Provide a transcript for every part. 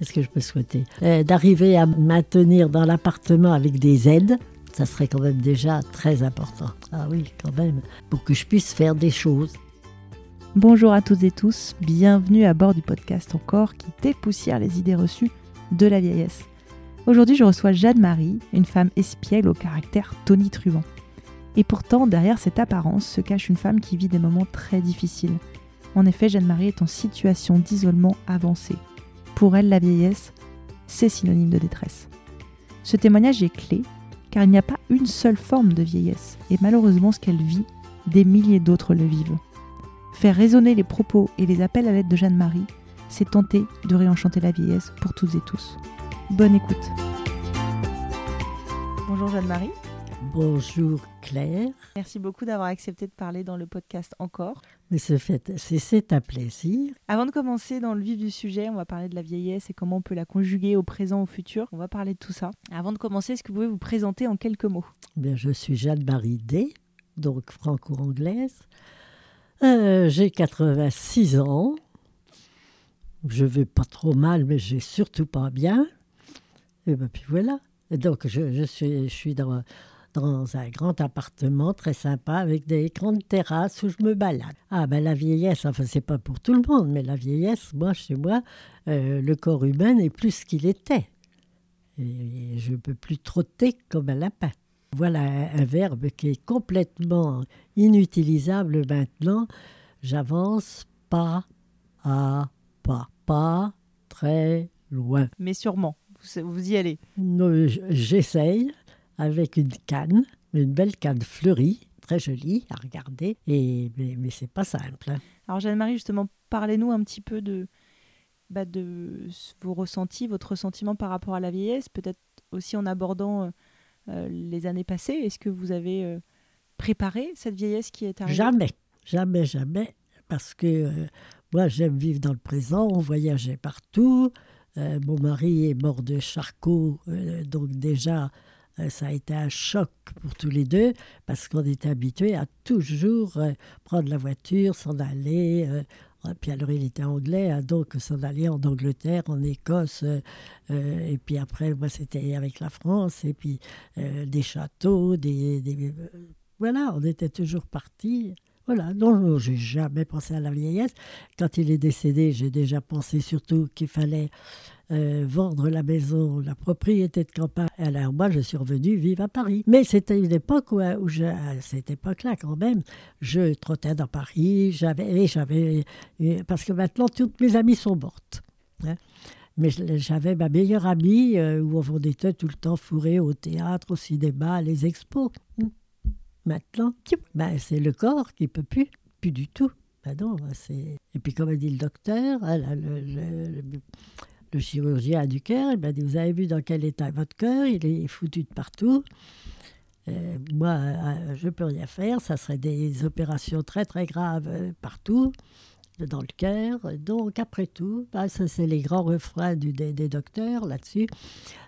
Qu'est-ce que je peux souhaiter? Euh, D'arriver à maintenir dans l'appartement avec des aides, ça serait quand même déjà très important. Ah oui, quand même, pour que je puisse faire des choses. Bonjour à toutes et tous, bienvenue à bord du podcast encore qui dépoussière les idées reçues de la vieillesse. Aujourd'hui, je reçois Jeanne-Marie, une femme espiègle au caractère tonitruant. Et pourtant, derrière cette apparence se cache une femme qui vit des moments très difficiles. En effet, Jeanne-Marie est en situation d'isolement avancé. Pour elle, la vieillesse, c'est synonyme de détresse. Ce témoignage est clé car il n'y a pas une seule forme de vieillesse, et malheureusement ce qu'elle vit, des milliers d'autres le vivent. Faire résonner les propos et les appels à l'aide de Jeanne-Marie, c'est tenter de réenchanter la vieillesse pour toutes et tous. Bonne écoute. Bonjour Jeanne-Marie. Bonjour Claire, Merci beaucoup d'avoir accepté de parler dans le podcast encore. Mais ce fait, c'est- un plaisir. Avant de commencer dans le vif du sujet, on va parler de la vieillesse et comment on peut la conjuguer au présent, au futur. On va parler de tout ça. Avant de commencer, est-ce que vous pouvez vous présenter en quelques mots? Bien, je suis Jeanne-Marie D, donc franco-anglaise. Euh, J'ai 86 ans. Je vais pas trop mal, mais je vais surtout pas bien. Et ben, puis voilà. Donc, je, je suis, je suis dans, dans un grand appartement très sympa avec des grandes terrasses où je me balade. Ah, ben la vieillesse, enfin, c'est pas pour tout le monde, mais la vieillesse, moi, chez moi, euh, le corps humain n'est plus ce qu'il était. Et je ne peux plus trotter comme un lapin. Voilà un, un verbe qui est complètement inutilisable maintenant. J'avance pas à pas, pas très loin. Mais sûrement, vous, vous y allez. J'essaye avec une canne, une belle canne fleurie, très jolie à regarder, et, mais, mais c'est pas simple. hein. Alors Jeanne-Marie, justement, parlez-nous un petit peu de, bah, de vos ressentis, votre ressentiment par rapport à la vieillesse, peut-être aussi en abordant euh, euh, les années passées. Est-ce que vous avez euh, préparé cette vieillesse qui est arrivée? Jamais, jamais, jamais, parce que euh, moi j'aime vivre dans le présent, on voyageait partout. Mon mari est mort de Charcot, donc déjà ça a été un choc pour tous les deux, parce qu'on était habitués à toujours euh, prendre la voiture, s'en aller. euh, puis alors il était anglais, hein, donc s'en aller en Angleterre, en Écosse, euh, euh, et puis après moi c'était avec la France, et puis euh, des châteaux, des, des- euh, voilà, on était toujours partis. Voilà, non, j'ai jamais pensé à la vieillesse. Quand il est décédé, j'ai déjà pensé surtout qu'il fallait euh, vendre la maison, la propriété de campagne. Alors moi, je suis revenu vivre à Paris. Mais c'était une époque où, à cette époque-là, quand même, je trottais dans Paris. J'avais, j'avais, parce que maintenant, toutes mes amies sont mortes. hein. Mais j'avais ma meilleure amie euh, où on était tout le temps fourré au théâtre, au cinéma, à les expos. Maintenant, ben, c'est le corps qui peut plus, plus du tout. Ben non, c'est... Et puis comme a dit le docteur, hein, le, le- le- le chirurgien du cœur, il m'a dit, vous avez vu dans quel état est votre cœur, il est foutu de partout. Euh, moi, euh, je ne peux rien faire, ça serait des opérations très très graves euh, partout, dans le cœur. Donc après tout, ben, ça c'est les grands refrains du- des, des docteurs là-dessus.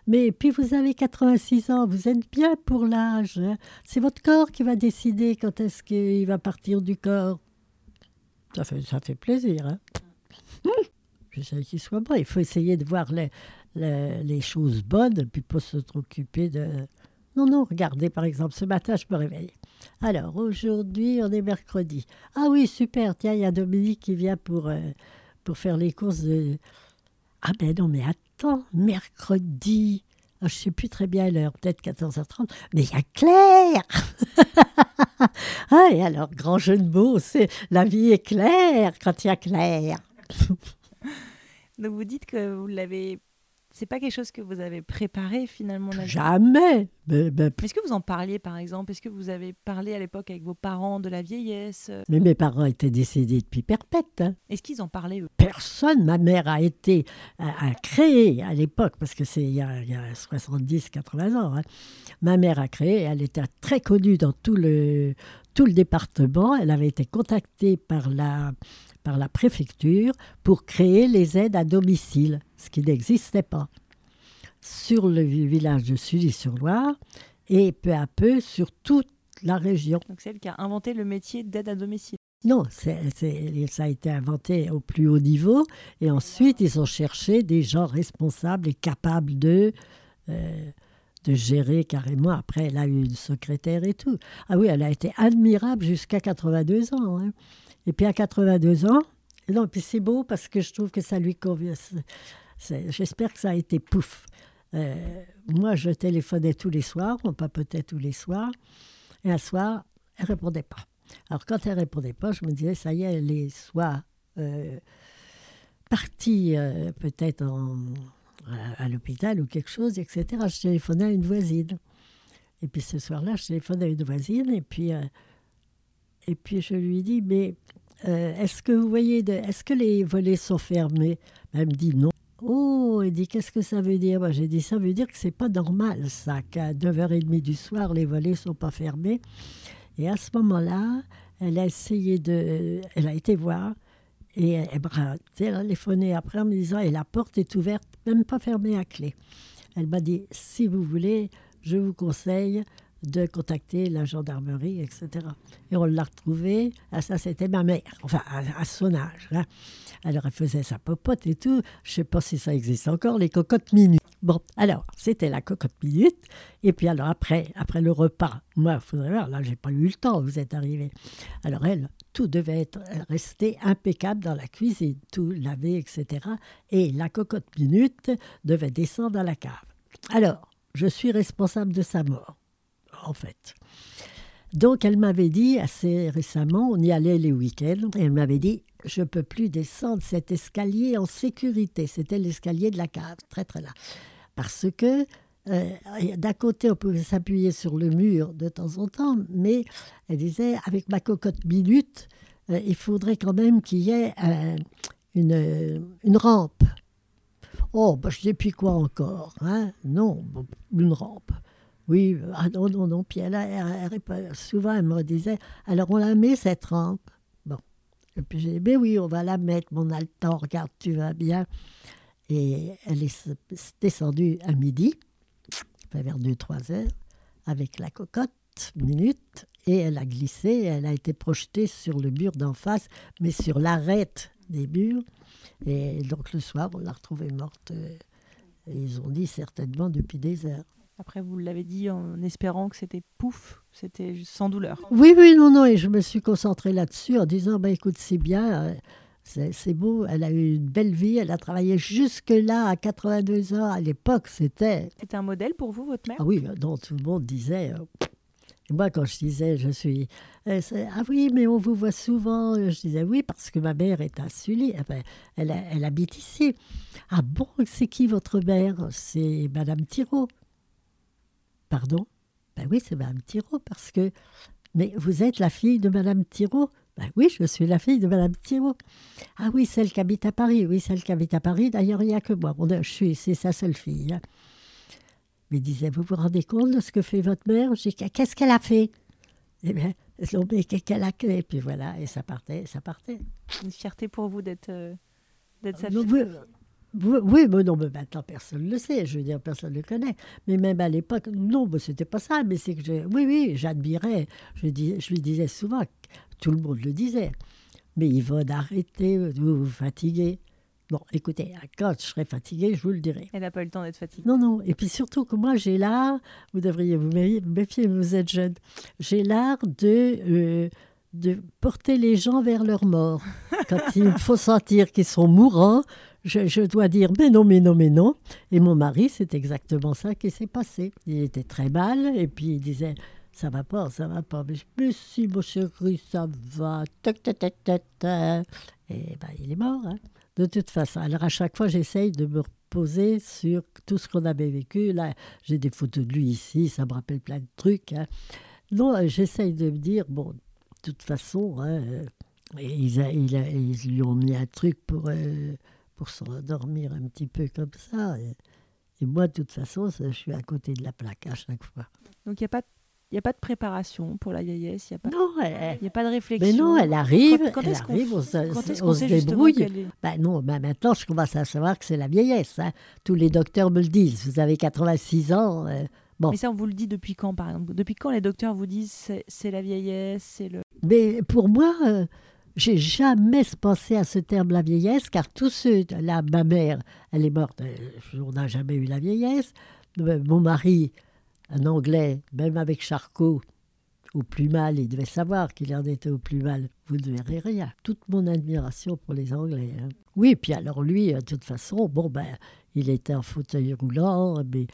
Mais puis vous avez 86 ans, vous êtes bien pour l'âge. hein. C'est votre corps qui va décider quand est-ce qu'il va partir du corps. Ça fait, ça fait plaisir. Hein? J'essaie qu'il soit bon. Il faut essayer de voir les, les, les choses bonnes puis pas se préoccuper de... Non, non, regardez par exemple, ce matin je me réveille. Alors aujourd'hui, on est mercredi. Ah oui, super, tiens, il y a Dominique qui vient pour, euh, faire les courses de... Ah ben non, mais attends, mercredi. Ah, je ne sais plus très bien l'heure, peut-être 14h30. Mais il y a Claire Ah, et alors, grand jeu de mots, c'est la vie est claire quand il y a Claire. Donc vous dites que vous l'avez... C'est pas quelque chose que vous avez préparé finalement Jamais. Mais, mais- Est-ce que vous en parliez par exemple? Est-ce que vous avez parlé à l'époque avec vos parents de la vieillesse mais mes parents étaient décédés depuis perpète. hein. Est-ce qu'ils en parlaient eux? Personne, ma mère a été, a, a créé à l'époque, parce que c'est il y a, a 70, 80 ans, hein, ma mère a créé, elle était très connue dans tout le, tout le département, elle avait été contactée par la, par la préfecture pour créer les aides à domicile, ce qui n'existait pas, sur le vi- village de Sully-sur-Loire et peu à peu sur toute la région. Donc c'est elle qui a inventé le métier d'aide à domicile. Non, c'est- c'est- ça a été inventé au plus haut niveau. Et ensuite, ils ont cherché des gens responsables et capables de, euh, de gérer carrément. Après, elle a eu une secrétaire et tout. Ah oui, elle a été admirable jusqu'à 82 ans. hein. Et puis à 82 ans, non, puis c'est beau parce que je trouve que ça lui convient. J'espère que ça a été pouf. Euh, moi, je téléphonais tous les soirs, on papotait tous les soirs. Et un soir, elle répondait pas. Alors, quand elle répondait pas, je me disais, ça y est, elle est soit euh, partie euh, peut-être à, l'hôpital ou quelque chose, etc. Je téléphonais à une voisine. Et puis ce soir-là, je téléphonais à une voisine et puis, et puis je lui dis, mais est-ce que vous voyez, est-ce que les volets sont fermés? Elle me dit non. Elle dit, qu'est-ce que ça veut dire? Moi, J'ai dit, ça veut dire que c'est pas normal, ça, qu'à 9h30 du soir, les volets sont pas fermés. Et à ce moment-là, elle a essayé de. Elle a été voir et elle m'a téléphoné après en me disant Et la porte est ouverte, même pas fermée à clé. Elle m'a dit Si vous voulez, je vous conseille de contacter la gendarmerie, etc. Et on l'a retrouvée. Ah, ça, c'était ma mère, enfin, à, son âge. hein. Alors, elle faisait sa popote et tout. Je sais pas si ça existe encore, les cocottes minutes. Bon, alors, c'était la cocotte minute. Et puis, alors, après, après le repas, moi, faudrait voir, là, j'ai pas eu le temps, vous êtes arrivé. Alors, elle, tout devait être resté impeccable dans la cuisine, tout lavé, etc. Et la cocotte minute devait descendre à la cave. Alors, je suis responsable de sa mort, en fait. Donc, elle m'avait dit assez récemment, on y allait les week-ends, et elle m'avait dit Je peux plus descendre cet escalier en sécurité. C'était l'escalier de la cave, très très là. Parce que euh, d'un côté, on pouvait s'appuyer sur le mur de temps en temps, mais elle disait Avec ma cocotte minute, euh, il faudrait quand même qu'il y ait euh, une, une rampe. Oh, bah, je sais plus quoi encore. Hein? Non, une rampe. Oui, ah non, non, non. Puis elle, elle- souvent, elle me disait, alors on la met, cette rampe? Bon. Et puis j'ai dit, mais oui, on va la mettre, mais on a le temps, regarde, tu vas bien. Et elle est descendue à midi, vers 2-3 heures, avec la cocotte, minute, et elle a glissé, elle a été projetée sur le mur d'en face, mais sur l'arête des murs. Et donc le soir, on l'a retrouvée morte. euh, ils ont dit certainement depuis des heures. Après, vous l'avez dit en espérant que c'était pouf, c'était sans douleur. Oui, oui, non, non, et je me suis concentrée là-dessus en disant, bah, écoute, c'est bien, euh, c'est beau, elle a eu une belle vie, elle a travaillé jusque-là à 82 ans. À l'époque, c'était... C'était un modèle pour vous, votre mère? Ah oui, non, tout le monde disait... euh, et moi, quand je disais, je suis... euh, ah oui, mais on vous voit souvent. Je disais oui, parce que ma mère est à Sully. Elle, elle habite ici. Ah bon, c'est qui votre mère? C'est Madame Thiraud. Pardon? Ben oui, c'est Madame Thiraud, parce que... Mais vous êtes la fille de Madame Thiraud? Ben oui, je suis la fille de Madame Thiraud. Ah oui, celle qui habite à Paris. Oui, celle qui habite à Paris. D'ailleurs, il n'y a que moi. On a- je suis, c'est sa seule fille. hein. Mais il disait, vous vous rendez compte de ce que fait votre mère? Je dis, qu'est-ce qu'elle a fait? Eh bien, non, mais qu'est-ce qu'elle a fait? Et puis voilà, et ça partait, ça partait. Une fierté pour vous d'être euh, d'être sa fille. Oui, mais non, mais maintenant personne ne le sait, je veux dire, personne ne le connaît. Mais même à l'époque, non, mais c'était pas ça, mais c'est que je, oui, oui, j'admirais. Je, dis, je lui disais souvent, tout le monde le disait, mais Yvonne, arrêtez, vous vous fatiguez. Bon, écoutez, quand je serai fatiguée, je vous le dirai. Elle n'a pas eu le temps d'être fatiguée. Non, non. Et puis surtout que moi, j'ai l'art, vous devriez vous mé- méfier, vous êtes jeune, j'ai l'art de, euh, de porter les gens vers leur mort. Quand il faut sentir qu'ils sont mourants, je, dois dire mais non, mais non, mais non. Et mon mari, c'est exactement ça qui s'est passé. Il était très mal et puis il disait ça va pas, ça va pas. Mais, si, mon chéri, ça va. Et ben, il est mort. hein. De toute façon. Alors à chaque fois, j'essaye de me reposer sur tout ce qu'on avait vécu. Là, j'ai des photos de lui ici, ça me rappelle plein de trucs. hein. Non, euh, j'essaye de me dire, bon, de toute façon, hein, euh, ils, ils lui ont mis un truc pour, euh, pour s'endormir un petit peu comme ça. Et, et moi, de toute façon, je suis à côté de la plaque à chaque fois. Donc il n'y a, pas il a pas de préparation pour la vieillesse, il n'y a, pas- Non, elle- il y a pas de réflexion. mais non, elle arrive, Quand- quand elle arrive, on se, Quand on se débrouille. est- Ben non, ben maintenant, je commence à savoir que c'est la vieillesse. hein. Tous les docteurs me le disent. Vous avez 86 ans. euh, bon. Mais ça, on vous le dit depuis quand, par exemple? Depuis quand les docteurs vous disent c'est c'est la vieillesse, c'est le... Mais pour moi, euh, j'ai jamais pensé à ce terme la vieillesse, car tous ceux, là, ma mère, elle est morte, euh, on n'a jamais eu la vieillesse. Euh, mon mari, un Anglais, même avec Charcot, au plus mal, il devait savoir qu'il en était au plus mal. Vous ne verrez rien. Toute mon admiration pour les Anglais. Hein. Oui, puis alors lui, de toute façon, bon, ben, il était en fauteuil roulant, mais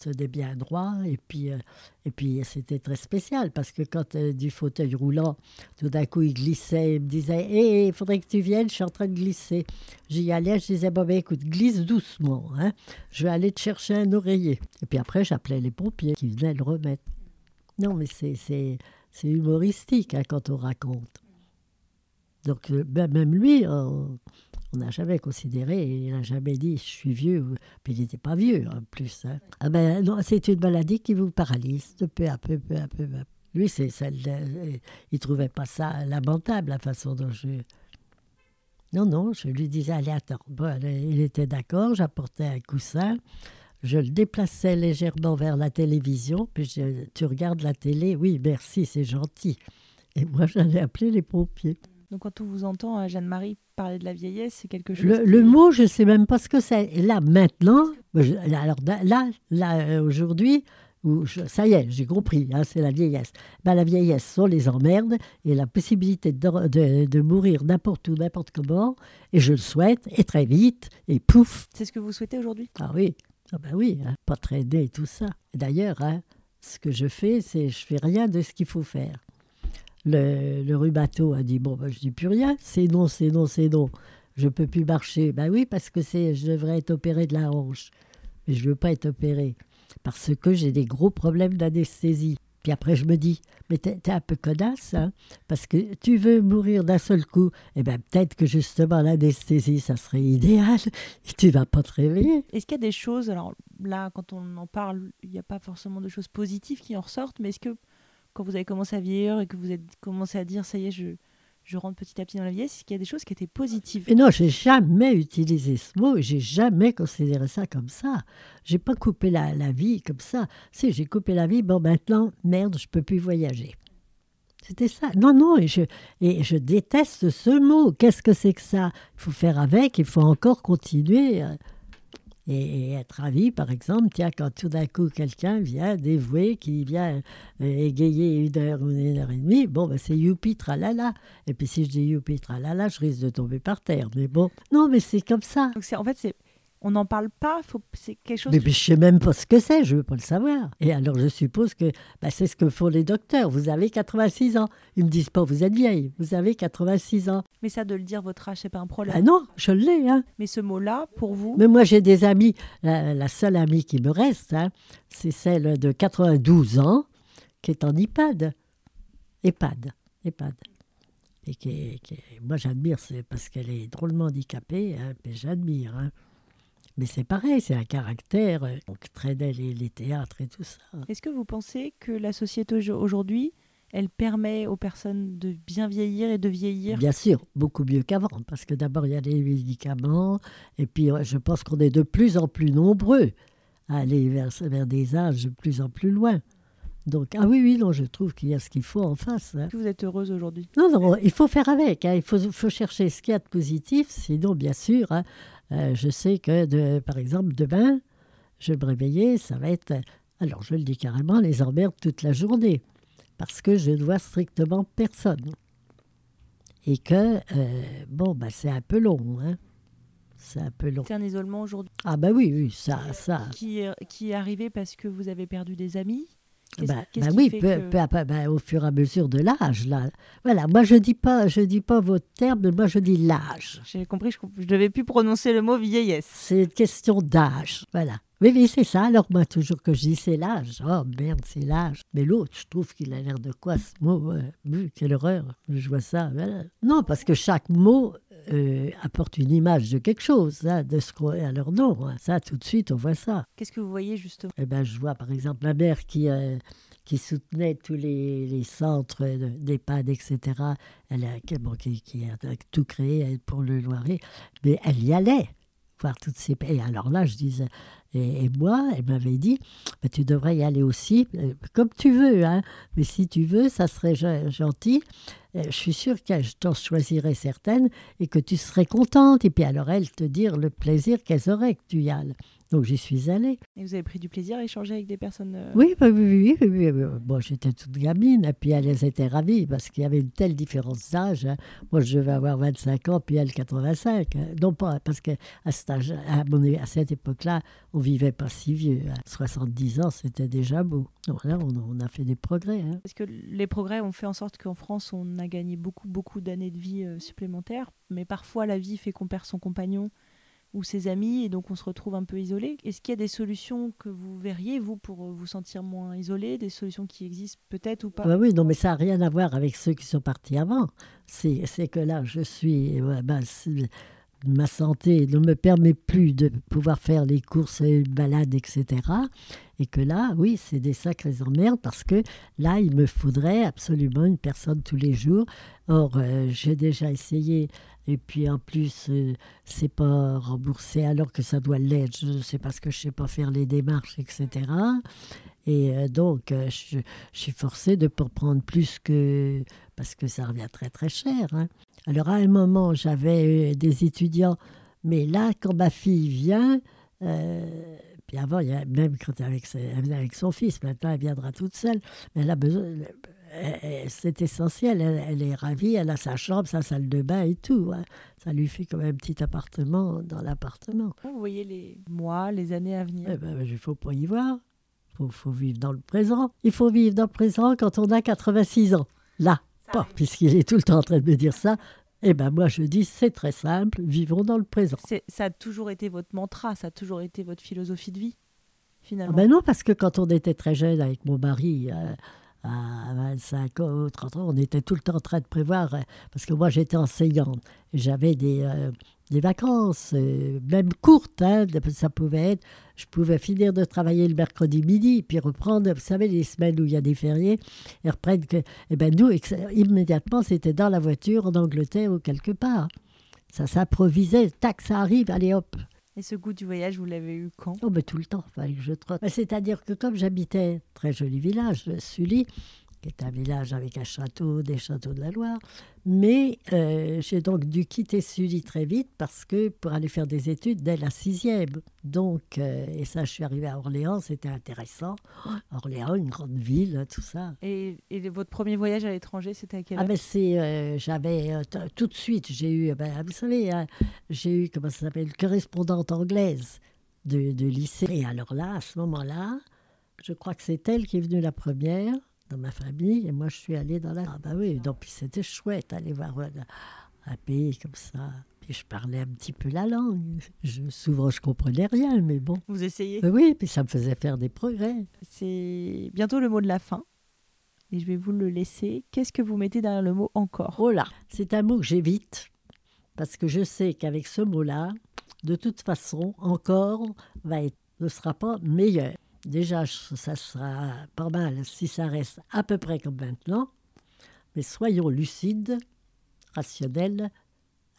tenait bien droit. Et puis, euh, et puis c'était très spécial parce que quand euh, du fauteuil roulant, tout d'un coup, il glissait. Il me disait Hé, il faudrait que tu viennes, je suis en train de glisser. J'y allais, je disais Bon, ben, écoute, glisse doucement. Hein. Je vais aller te chercher un oreiller. Et puis après, j'appelais les pompiers qui venaient le remettre. Non, mais c'est humoristique hein, quand on raconte. Donc, euh, ben, même lui, n'a jamais considéré, il n'a jamais dit je suis vieux, puis il n'était pas vieux en plus. Hein. Ah ben, non, c'est une maladie qui vous paralyse de peu à peu, peu à peu. Lui, c'est celle, il trouvait pas ça lamentable la façon dont je. Non, non, je lui disais allez attends. Bon, il était d'accord, j'apportais un coussin, je le déplaçais légèrement vers la télévision, puis tu regardes la télé, oui merci, c'est gentil. Et moi j'allais appeler les pompiers. Donc quand on vous entend, euh, Jeanne-Marie, parler de la vieillesse, c'est quelque chose. Le, mot, je ne sais même pas ce que c'est. Et là, maintenant, alors là, là euh, aujourd'hui, ça y est, j'ai compris, hein, c'est la vieillesse. Ben, la vieillesse sont les emmerdes et la possibilité de, de, mourir n'importe où, n'importe comment, et je le souhaite, et très vite, et pouf. C'est ce que vous souhaitez aujourd'hui? Ah oui, ah ben oui, hein, pas traîner et tout ça. D'ailleurs, hein, ce que je fais, c'est je fais rien de ce qu'il faut faire le, rubato a dit Bon, ben, je dis plus rien, c'est non, c'est non, c'est non. Je peux plus marcher. Ben oui, parce que c'est, je devrais être opéré de la hanche. Mais je veux pas être opéré parce que j'ai des gros problèmes d'anesthésie. Puis après, je me dis, mais t'es, es un peu connasse, hein, parce que tu veux mourir d'un seul coup. Eh bien, peut-être que justement, l'anesthésie, ça serait idéal, et tu vas pas te réveiller. Est-ce qu'il y a des choses, alors là, quand on en parle, il n'y a pas forcément de choses positives qui en ressortent, mais est-ce que quand vous avez commencé à vieillir et que vous avez commencé à dire ça y est, je, je rentre petit à petit dans la vieillesse, qu'il y a des choses qui étaient positives? Et non, j'ai jamais utilisé ce mot, j'ai jamais considéré ça comme ça. J'ai pas coupé la, la, vie comme ça. Si j'ai coupé la vie, bon maintenant, merde, je peux plus voyager. C'était ça. Non, non, et je, et je déteste ce mot. Qu'est-ce que c'est que ça? Il faut faire avec, il faut encore continuer. Et, être ravi, par exemple, tiens, quand tout d'un coup quelqu'un vient dévouer, qui vient euh, égayer une heure ou une heure et demie, bon, ben, c'est youpi tralala. Et puis si je dis youpi tralala, je risque de tomber par terre. Mais bon, non, mais c'est comme ça. Donc en fait, c'est on n'en parle pas, c'est quelque chose. Mais, je ne sais même pas ce que c'est, je ne veux pas le savoir. Et alors je suppose que bah, c'est ce que font les docteurs. Vous avez 86 ans. Ils ne me disent pas vous êtes vieille, vous avez 86 ans. Mais ça, de le dire votre âge, c'est pas un problème. Ah non, je l'ai. Hein. Mais ce mot-là, pour vous. Mais moi, j'ai des amis. La, seule amie qui me reste, hein, c'est celle de 92 ans qui est en EHPAD. EHPAD. EHPAD. Et qui, moi, j'admire, c'est parce qu'elle est drôlement handicapée, hein, mais j'admire. Hein. Mais c'est pareil, c'est un caractère. Euh, donc, traînait les, les théâtres et tout ça. Est-ce que vous pensez que la société aujourd'hui, elle permet aux personnes de bien vieillir et de vieillir? Bien sûr, beaucoup mieux qu'avant, parce que d'abord il y a les médicaments, et puis je pense qu'on est de plus en plus nombreux à aller vers, vers des âges de plus en plus loin. Donc, ah oui, oui, non, je trouve qu'il y a ce qu'il faut en face. Hein. Vous êtes heureuse aujourd'hui? Non, non, il faut faire avec. Hein. Il faut, faut, chercher ce qu'il y a de positif. Sinon, bien sûr, hein, euh, je sais que, de, par exemple, demain, je vais me réveiller, ça va être, alors je le dis carrément, les emmerdes toute la journée. Parce que je ne vois strictement personne. Et que, euh, bon, bah, c'est un peu long. Hein. C'est un peu long. C'est un isolement aujourd'hui Ah, bah oui, oui, ça. ça. Qui, est, qui est arrivé parce que vous avez perdu des amis? Bah, bah oui, bah, au fur et à mesure de l'âge. Là. Voilà, moi je dis pas, je dis pas votre terme, moi je dis l'âge. J'ai compris, je ne devais plus prononcer le mot vieillesse. C'est une question d'âge, voilà. Oui, oui, c'est ça. Alors moi, toujours que je dis c'est l'âge. Oh merde, c'est l'âge. Mais l'autre, je trouve qu'il a l'air de quoi ce mot euh, Quelle horreur. Je vois ça. Non, parce que chaque mot euh, apporte une image de quelque chose, hein, de ce qu'on à leur nom. Hein. Ça, tout de suite, on voit ça. Qu'est-ce que vous voyez justement? Eh ben, Je vois par exemple ma mère qui, euh, qui soutenait tous les, les centres d'EHPAD, etc. Elle a, bon, qui, qui, a tout créé pour le Loiret, mais elle y allait voir toutes ces pays. Alors là, je disais, et, moi, elle m'avait dit, bah, tu devrais y aller aussi, euh, comme tu veux, hein, mais si tu veux, ça serait gentil. euh, je suis sûre que je t'en choisirais certaines et que tu serais contente. Et puis alors, elles te dire le plaisir qu'elles auraient que tu y ailles. Donc j'y suis allée. Et vous avez pris du plaisir à échanger avec des personnes euh, Oui, oui, oui, oui, oui, oui. Bon, j'étais toute gamine, et puis elles étaient ravies parce qu'il y avait une telle différence d'âge. hein. Moi, je devais avoir 25 ans, puis elle 85. hein. Non pas, parce qu'à cet âge, à, mon- à cette époque-là, on vivait pas si vieux. hein. 70 ans, c'était déjà beau. Donc là, on, on a fait des progrès. hein. Parce que les progrès ont fait en sorte qu'en France, on a gagné beaucoup, beaucoup d'années de vie euh, supplémentaires. Mais parfois, la vie fait qu'on perd son compagnon ou ses amis, et donc on se retrouve un peu isolé. Est-ce qu'il y a des solutions que vous verriez, vous, pour euh, vous sentir moins isolé Des solutions qui existent peut-être ou pas? Ah bah oui, non, mais ça n'a rien à voir avec ceux qui sont partis avant. C'est que là, je suis. c'est- ma santé ne me permet plus de pouvoir faire les courses, les balades, etc. Et que là, oui, c'est des sacrées emmerdes parce que là, il me faudrait absolument une personne tous les jours. Or, euh, j'ai déjà essayé. Et puis en plus, euh, c'est pas remboursé alors que ça doit l'être. C'est parce que je sais pas faire les démarches, etc. Et euh, donc, euh, je, suis forcée de ne pas prendre plus que... parce que ça revient très très cher. hein. Alors à un moment, j'avais euh, des étudiants, mais là, quand ma fille vient, puis avant, même quand elle avec, elle vient avec son fils, maintenant elle viendra toute seule, mais elle a besoin... elle- elle- C'est essentiel, elle, elle est ravie, elle a sa chambre, sa salle de bain et tout. hein. Ça lui fait comme un petit appartement dans l'appartement. Vous voyez les mois, les années à venir Eh ben, il ne faut pas y voir. Il faut, faut vivre dans le présent. Il faut vivre dans le présent quand on a 86 ans. Là, pas, puisqu'il est tout le temps en train de me dire ça. Eh ben moi, je dis, c'est très simple, vivons dans le présent. Ça a toujours été votre mantra, ça a toujours été votre philosophie de vie, Ah finalement. ben non, parce que quand on était très jeune avec mon mari, euh, à 25 ans, 30 ans, on était tout le temps en train de prévoir, euh, parce que moi j'étais enseignante, j'avais des, euh, des vacances, euh, même courtes, hein, ça pouvait être, je pouvais finir de travailler le mercredi midi, puis reprendre, vous savez, les semaines où il y a des fériés, et reprendre que, et ben nous, immédiatement, c'était dans la voiture en Angleterre ou quelque part. Ça s'improvisait, tac, ça arrive, allez hop. Et ce goût du voyage, vous l'avez eu quand? Oh, mais tout le temps, fallait que je trotte. Mais C'est-à-dire que comme j'habitais très joli village, Sully, qui est un village avec un château, des châteaux de la Loire, mais euh, j'ai donc dû quitter Sully très vite parce que pour aller faire des études dès la sixième. Donc, euh, et ça, je suis arrivée à Orléans, c'était intéressant. Orléans, une grande ville, tout ça. et, et votre premier voyage à l'étranger, c'était à quel Ah ben c'est, euh, j'avais tout de suite, j'ai eu, ben, vous savez, hein, j'ai eu, comment ça s'appelle, correspondante anglaise de, de lycée. Et alors là, à ce moment-là, je crois que c'est elle qui est venue la première dans ma famille, et moi je suis allée dans la... Ah ben oui, donc puis c'était chouette, aller voir un pays comme ça. Puis je parlais un petit peu la langue. Je, souvent je comprenais rien, mais bon. Vous essayez? Oui, puis ça me faisait faire des progrès. C'est bientôt le mot de la fin. Et je vais vous le laisser. Qu'est-ce que vous mettez derrière le mot encore Oh là, c'est un mot que j'évite parce que je sais qu'avec ce mot-là, de toute façon, encore, va être, ne sera pas meilleur. Déjà, ça sera pas mal si ça reste à peu près comme maintenant, mais soyons lucides, rationnels.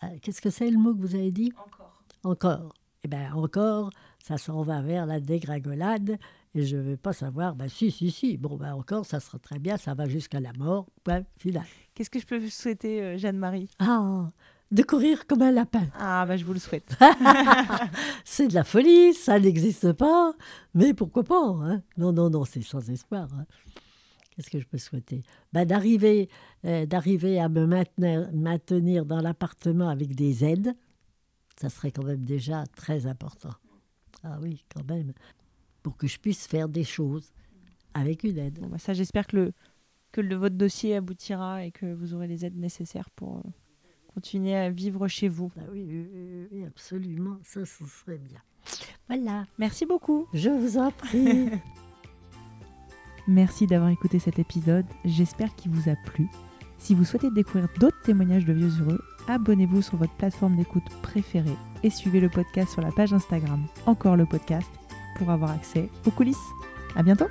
Euh, Qu'est-ce que c'est le mot que vous avez dit? Encore. Encore. Eh bien, encore, ça s'en va vers la dégringolade et je ne veux pas savoir, ben si, si, si, bon, ben encore, ça sera très bien, ça va jusqu'à la mort, point final. Qu'est-ce que je peux vous souhaiter, euh, Jeanne-Marie? Ah, de courir comme un lapin. Ah, bah je vous le souhaite. C'est de la folie, ça n'existe pas, mais pourquoi pas hein Non, non, non, c'est sans espoir. hein. Qu'est-ce que je peux souhaiter? Ben, D'arriver euh, d'arriver à me maintenir, maintenir dans l'appartement avec des aides, ça serait quand même déjà très important. Ah oui, quand même. Pour que je puisse faire des choses avec une aide. Bon, bah, ça, j'espère que, le, que le, votre dossier aboutira et que vous aurez les aides nécessaires pour euh, continuer à vivre chez vous. Ah oui, oui, absolument, ça, ce serait bien. Voilà, Merci beaucoup. je vous en prie. Merci d'avoir écouté cet épisode. J'espère qu'il vous a plu. Si vous souhaitez découvrir d'autres témoignages de vieux heureux, abonnez-vous sur votre plateforme d'écoute préférée et suivez le podcast sur la page Instagram Encore le podcast pour avoir accès aux coulisses. À bientôt!